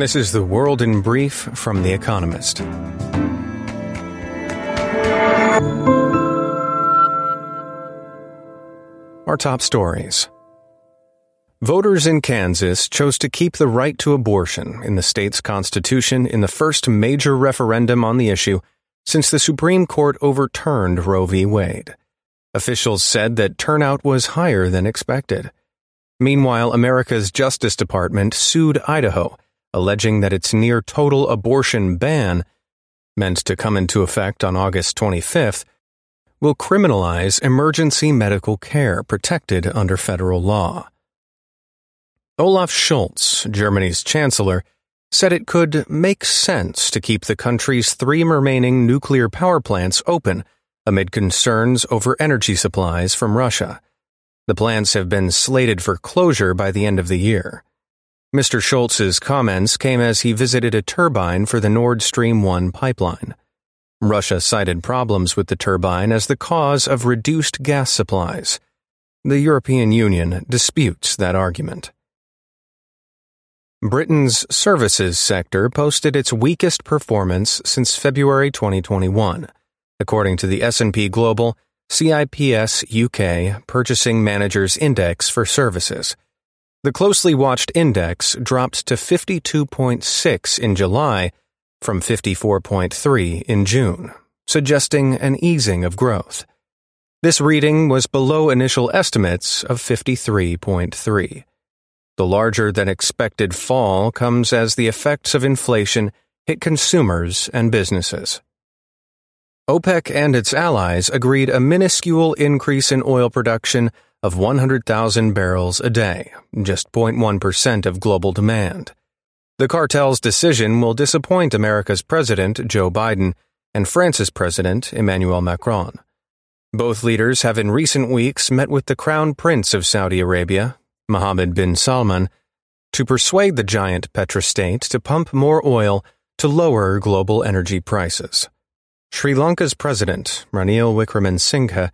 This is the world in brief from The Economist. Our top stories. Voters in Kansas chose to keep the right to abortion in the state's constitution in the first major referendum on the issue since the Supreme Court overturned Roe v. Wade. Officials said that turnout was higher than expected. Meanwhile, America's Justice Department sued Idaho, alleging that its near total abortion ban, meant to come into effect on August 25th, will criminalize emergency medical care protected under federal law. Olaf Scholz, Germany's chancellor, said it could make sense to keep the country's three remaining nuclear power plants open amid concerns over energy supplies from Russia. The plants have been slated for closure by the end of the year. Mr. Scholz's comments came as he visited a turbine for the Nord Stream 1 pipeline. Russia cited problems with the turbine as the cause of reduced gas supplies. The European Union disputes that argument. Britain's services sector posted its weakest performance since February 2021, according to the S&P Global CIPS UK Purchasing Managers Index for Services. The closely watched index dropped to 52.6 in July from 54.3 in June, suggesting an easing of growth. This reading was below initial estimates of 53.3. The larger than expected fall comes as the effects of inflation hit consumers and businesses. OPEC and its allies agreed a minuscule increase in oil production of 100,000 barrels a day, just 0.1% of global demand. The cartel's decision will disappoint America's President, Joe Biden, and France's President, Emmanuel Macron. Both leaders have in recent weeks met with the Crown Prince of Saudi Arabia, Mohammed bin Salman, to persuade the giant petrostate to pump more oil to lower global energy prices. Sri Lanka's president, Ranil Wickremesinghe,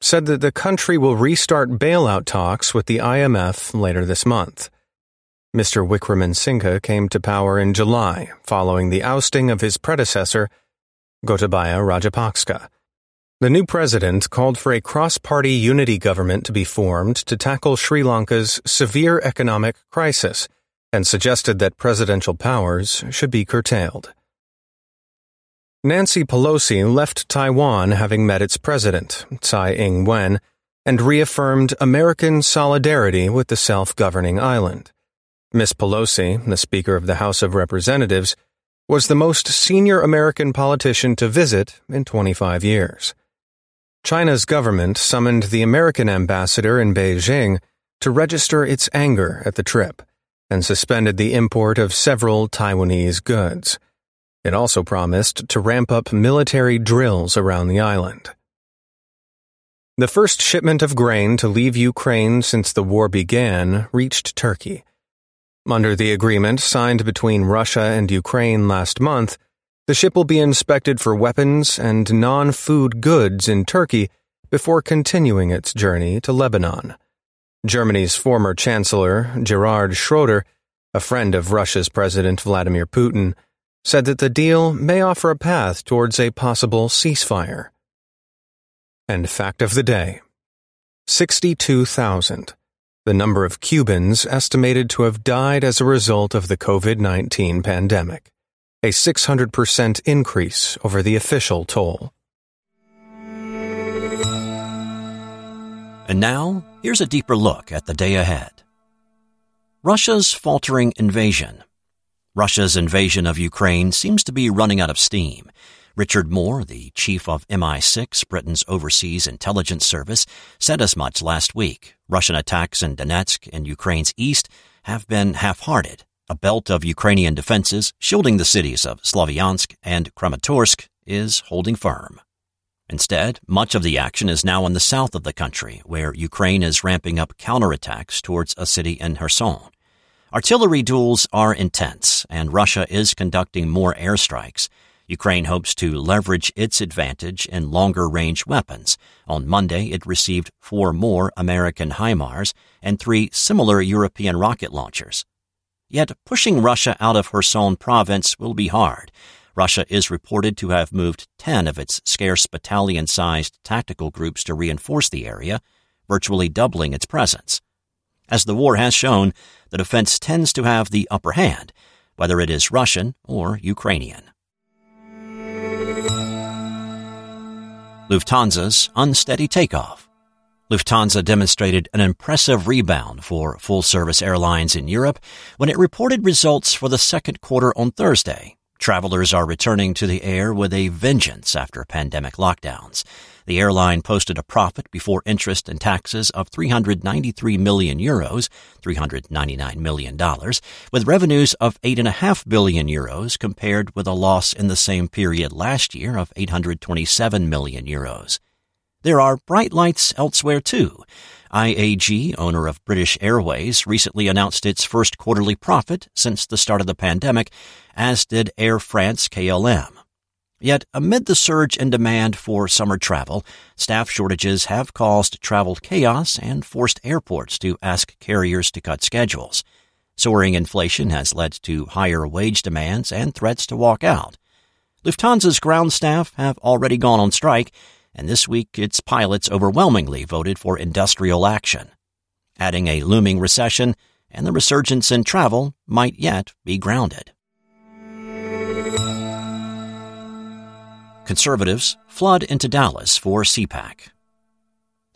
said that the country will restart bailout talks with the IMF later this month. Mr. Wickremesinghe came to power in July following the ousting of his predecessor, Gotabaya Rajapaksa. The new president called for a cross party unity government to be formed to tackle Sri Lanka's severe economic crisis and suggested that presidential powers should be curtailed. Nancy Pelosi left Taiwan having met its president, Tsai Ing wen, and reaffirmed American solidarity with the self governing island. Miss Pelosi, the Speaker of the House of Representatives, was the most senior American politician to visit in 25 years. China's government summoned the American ambassador in Beijing to register its anger at the trip and suspended the import of several Taiwanese goods. It also promised to ramp up military drills around the island. The first shipment of grain to leave Ukraine since the war began reached Turkey. Under the agreement signed between Russia and Ukraine last month, the ship will be inspected for weapons and non food goods in Turkey before continuing its journey to Lebanon. Germany's former Chancellor, Gerhard Schroeder, a friend of Russia's President Vladimir Putin, said that the deal may offer a path towards a possible ceasefire. And fact of the day 62,000, the number of Cubans estimated to have died as a result of the COVID 19 pandemic a 600% increase over the official toll. And now, here's a deeper look at the day ahead. Russia's faltering invasion. Russia's invasion of Ukraine seems to be running out of steam. Richard Moore, the chief of MI6, Britain's overseas intelligence service, said as much last week. Russian attacks in Donetsk and Ukraine's east have been half-hearted a belt of Ukrainian defenses shielding the cities of Slavyansk and Kramatorsk is holding firm. Instead, much of the action is now in the south of the country, where Ukraine is ramping up counterattacks towards a city in Kherson. Artillery duels are intense, and Russia is conducting more airstrikes. Ukraine hopes to leverage its advantage in longer range weapons. On Monday, it received four more American HIMARS and three similar European rocket launchers. Yet pushing Russia out of Kherson province will be hard. Russia is reported to have moved 10 of its scarce battalion sized tactical groups to reinforce the area, virtually doubling its presence. As the war has shown, the defense tends to have the upper hand, whether it is Russian or Ukrainian. Lufthansa's unsteady takeoff. Lufthansa demonstrated an impressive rebound for full service airlines in Europe when it reported results for the second quarter on Thursday, Travelers are returning to the air with a vengeance after pandemic lockdowns. The airline posted a profit before interest and taxes of 393 million euros, $399 million, with revenues of 8.5 billion euros compared with a loss in the same period last year of 827 million euros. There are bright lights elsewhere too. IAG, owner of British Airways, recently announced its first quarterly profit since the start of the pandemic, as did Air France KLM. Yet, amid the surge in demand for summer travel, staff shortages have caused travel chaos and forced airports to ask carriers to cut schedules. Soaring inflation has led to higher wage demands and threats to walk out. Lufthansa's ground staff have already gone on strike, and this week its pilots overwhelmingly voted for industrial action. Adding a looming recession and the resurgence in travel might yet be grounded. Conservatives flood into Dallas for CPAC.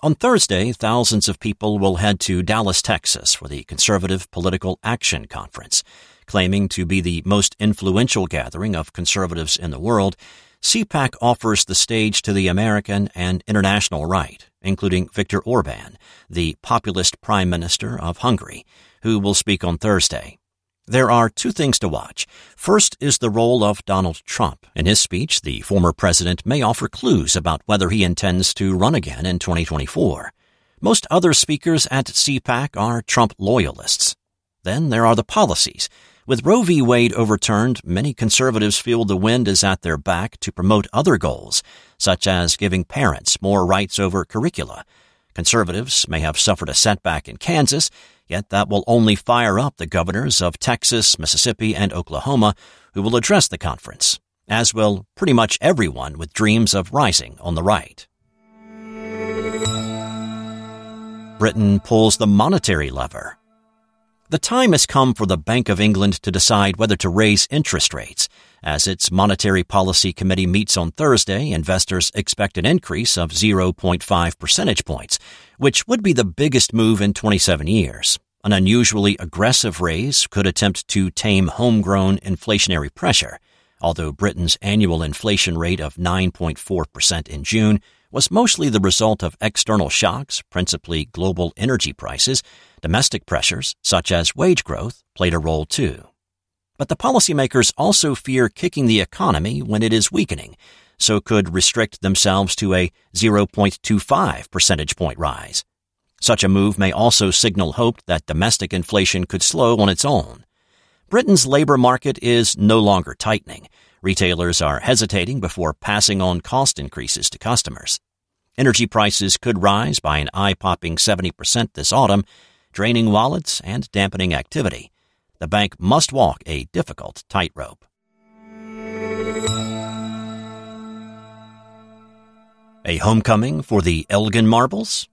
On Thursday, thousands of people will head to Dallas, Texas for the Conservative Political Action Conference. Claiming to be the most influential gathering of conservatives in the world, CPAC offers the stage to the American and international right, including Viktor Orban, the populist prime minister of Hungary, who will speak on Thursday. There are two things to watch. First is the role of Donald Trump. In his speech, the former president may offer clues about whether he intends to run again in 2024. Most other speakers at CPAC are Trump loyalists. Then there are the policies. With Roe v. Wade overturned, many conservatives feel the wind is at their back to promote other goals, such as giving parents more rights over curricula. Conservatives may have suffered a setback in Kansas, yet that will only fire up the governors of Texas, Mississippi, and Oklahoma who will address the conference, as will pretty much everyone with dreams of rising on the right. Britain pulls the monetary lever. The time has come for the Bank of England to decide whether to raise interest rates. As its Monetary Policy Committee meets on Thursday, investors expect an increase of 0.5 percentage points, which would be the biggest move in 27 years. An unusually aggressive raise could attempt to tame homegrown inflationary pressure. Although Britain's annual inflation rate of 9.4% in June was mostly the result of external shocks, principally global energy prices, domestic pressures, such as wage growth, played a role too. But the policymakers also fear kicking the economy when it is weakening, so could restrict themselves to a 0.25 percentage point rise. Such a move may also signal hope that domestic inflation could slow on its own. Britain's labor market is no longer tightening. Retailers are hesitating before passing on cost increases to customers. Energy prices could rise by an eye popping 70% this autumn, draining wallets and dampening activity. The bank must walk a difficult tightrope. A homecoming for the Elgin Marbles?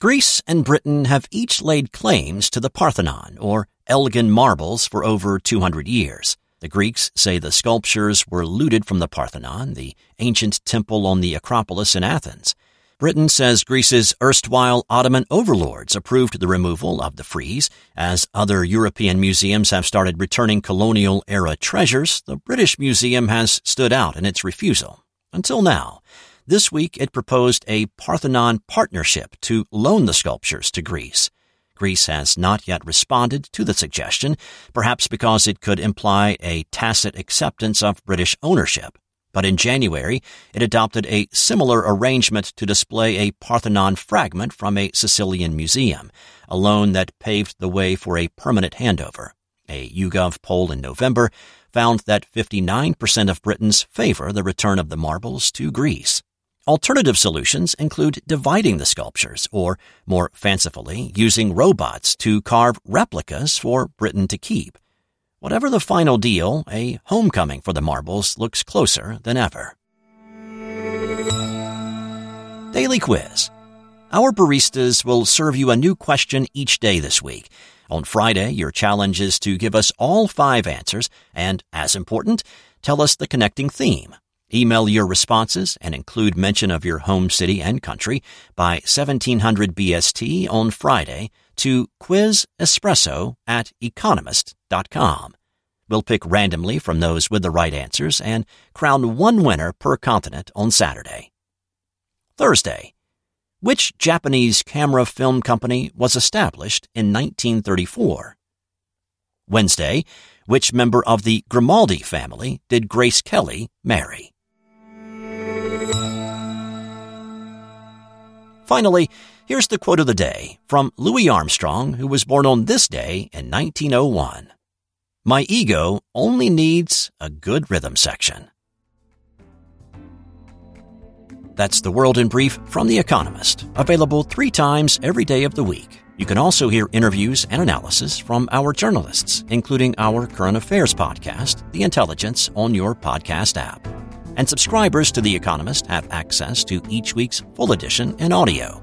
Greece and Britain have each laid claims to the Parthenon, or Elgin Marbles, for over 200 years. The Greeks say the sculptures were looted from the Parthenon, the ancient temple on the Acropolis in Athens. Britain says Greece's erstwhile Ottoman overlords approved the removal of the frieze. As other European museums have started returning colonial era treasures, the British Museum has stood out in its refusal. Until now, this week it proposed a Parthenon partnership to loan the sculptures to Greece. Greece has not yet responded to the suggestion, perhaps because it could imply a tacit acceptance of British ownership. But in January, it adopted a similar arrangement to display a Parthenon fragment from a Sicilian museum, a loan that paved the way for a permanent handover. A YouGov poll in November found that 59% of Britons favor the return of the marbles to Greece. Alternative solutions include dividing the sculptures, or, more fancifully, using robots to carve replicas for Britain to keep. Whatever the final deal, a homecoming for the marbles looks closer than ever. Daily Quiz. Our baristas will serve you a new question each day this week. On Friday, your challenge is to give us all five answers and, as important, tell us the connecting theme. Email your responses and include mention of your home city and country by 1700 BST on Friday to quizespresso at economist.com. We'll pick randomly from those with the right answers and crown one winner per continent on Saturday. Thursday. Which Japanese camera film company was established in 1934? Wednesday. Which member of the Grimaldi family did Grace Kelly marry? Finally, here's the quote of the day from Louis Armstrong, who was born on this day in 1901. My ego only needs a good rhythm section. That's the world in brief from The Economist, available three times every day of the week. You can also hear interviews and analysis from our journalists, including our current affairs podcast, The Intelligence, on your podcast app. And subscribers to The Economist have access to each week's full edition in audio.